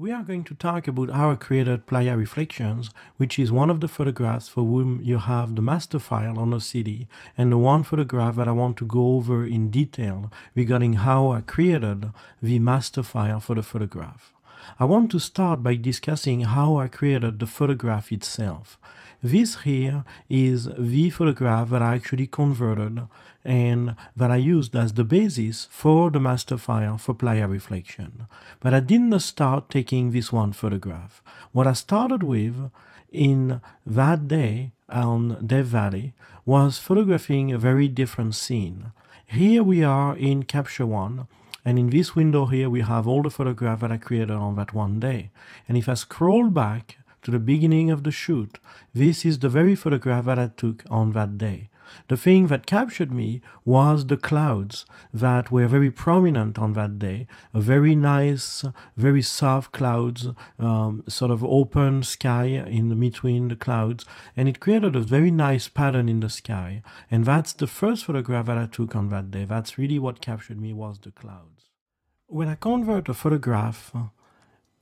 We are going to talk about how I created Playa Reflections, which is one of the photographs for whom you have the master file on the CD, and the one photograph that I want to go over in detail regarding how I created the master file for the photograph. I want to start by discussing how I created the photograph itself. This here is the photograph that I actually converted and that I used as the basis for the master file for Playa Reflection. But I didn't start taking this one photograph. What I started with in that day on Death Valley was photographing a very different scene. Here we are in Capture One, and in this window here we have all the photographs that I created on that one day. And if I scroll back to the beginning of the shoot. This is the very photograph that I took on that day. The thing that captured me was the clouds that were very prominent on that day. A very nice, very soft clouds, um, sort of open sky in the, between the clouds, and it created a very nice pattern in the sky. And that's the first photograph that I took on that day. That's really what captured me was the clouds. When I convert a photograph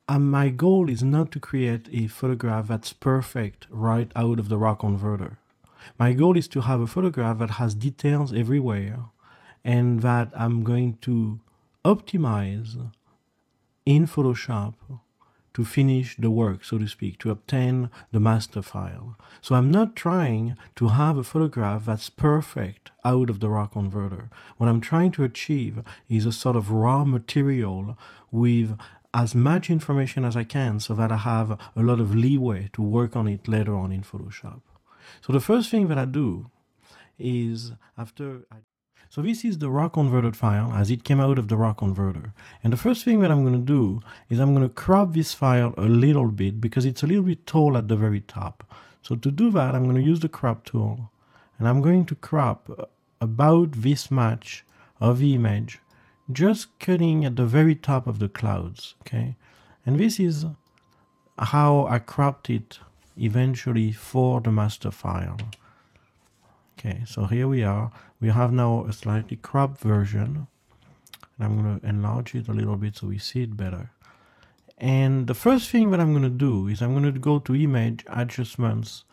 and my goal is not to create a photograph that's perfect right out of the raw converter. My goal is to have a photograph that has details everywhere and that I'm going to optimize in Photoshop to finish the work, so to speak, to obtain the master file. So I'm not trying to have a photograph that's perfect out of the raw converter. What I'm trying to achieve is a sort of raw material with as much information as I can so that I have a lot of leeway to work on it later on in Photoshop. So the first thing that I do is after I so this is the raw converted file as it came out of the raw converter. And the first thing that I'm going to do is I'm going to crop this file a little bit because it's a little bit tall at the very top. So to do that, I'm going to use the crop tool and I'm going to crop about this much of the image just cutting at the very top of the clouds, okay? And this is how I cropped it eventually for the master file. Okay, so here we are. We have now a slightly cropped version. And I'm going to enlarge it a little bit so we see it better. And the first thing that I'm going to do is I'm going to go to image adjustments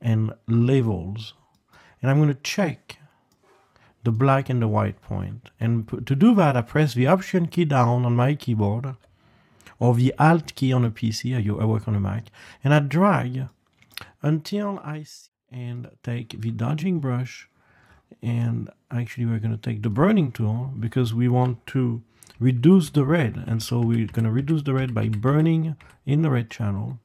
and levels. And I'm going to check the black and the white point. And to do that, I press the Option key down on my keyboard or the Alt key on a PC, I work on a Mac, and I drag until I see and take the dodging brush and actually we're going to take the burning tool because we want to reduce the red. And so we're going to reduce the red by burning in the red channel.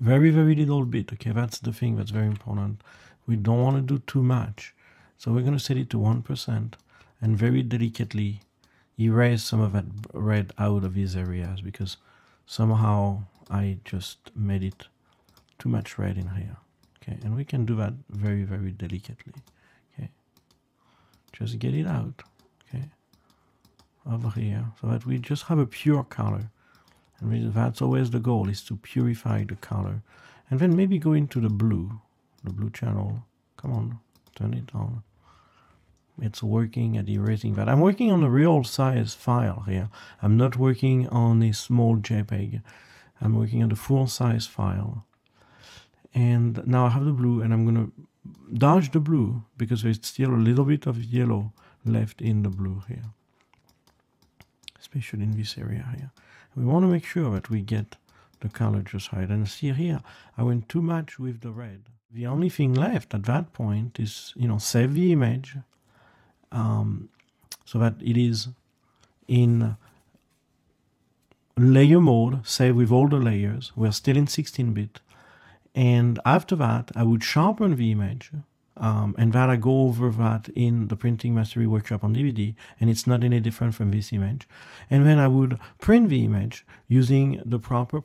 Very very little bit okay? That's the thing that's very important. We don't want to do too much. So we're going to set it to 1% and very delicately erase some of that red out of these areas because somehow I just made it too much red in here. Okay, and we can do that very, very delicately. Okay, just get it out. Okay, over here so that we just have a pure color. And that's always the goal is to purify the color. And then maybe go into the blue, the blue channel. Come on, turn it on it's working at erasing that. I'm working on a real size file here. I'm not working on a small JPEG. I'm working on the full size file. And now I have the blue and I'm going to dodge the blue because there's still a little bit of yellow left in the blue here. Especially in this area here. We want to make sure that we get the color just right. And see here, I went too much with the red. The only thing left at that point is, you know, save the image, um, so that it is in layer mode, save with all the layers. We're still in 16-bit. And after that, I would sharpen the image. Um, and that I go over that in the printing mastery workshop on DVD, and it's not any different from this image. And then I would print the image using the proper